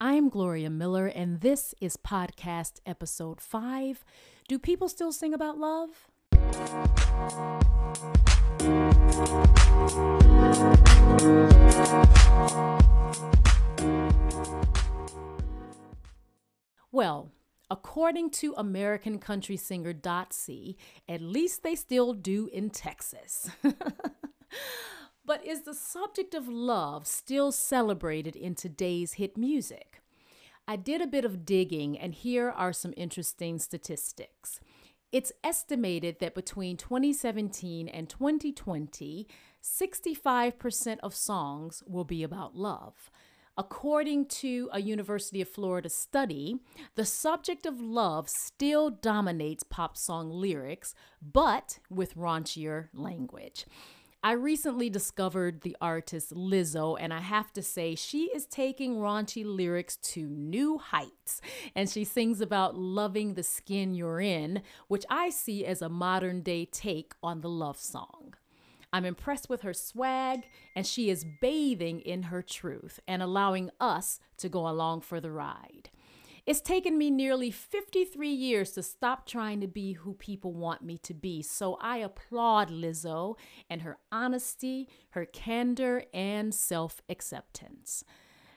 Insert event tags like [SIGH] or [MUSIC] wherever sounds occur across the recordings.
I'm Gloria Miller, and this is podcast episode five Do People Still Sing About Love? Well, according to American country singer Dotsie, at least they still do in Texas. [LAUGHS] but is the subject of love still celebrated in today's hit music? I did a bit of digging, and here are some interesting statistics. It's estimated that between 2017 and 2020, 65% of songs will be about love. According to a University of Florida study, the subject of love still dominates pop song lyrics, but with raunchier language. I recently discovered the artist Lizzo, and I have to say, she is taking raunchy lyrics to new heights. And she sings about loving the skin you're in, which I see as a modern day take on the love song. I'm impressed with her swag, and she is bathing in her truth and allowing us to go along for the ride. It's taken me nearly 53 years to stop trying to be who people want me to be, so I applaud Lizzo and her honesty, her candor, and self acceptance.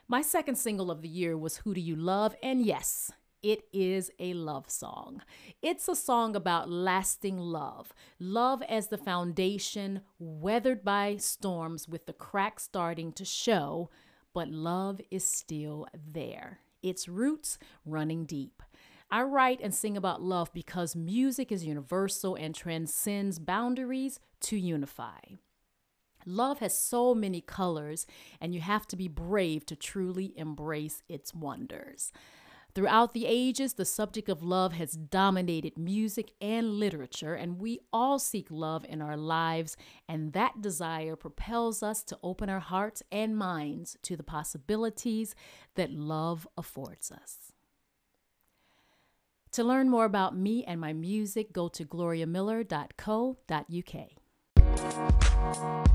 My second single of the year was Who Do You Love? And yes, it is a love song. It's a song about lasting love, love as the foundation, weathered by storms with the cracks starting to show, but love is still there, its roots running deep. I write and sing about love because music is universal and transcends boundaries to unify. Love has so many colors, and you have to be brave to truly embrace its wonders. Throughout the ages, the subject of love has dominated music and literature, and we all seek love in our lives, and that desire propels us to open our hearts and minds to the possibilities that love affords us. To learn more about me and my music, go to gloriamiller.co.uk.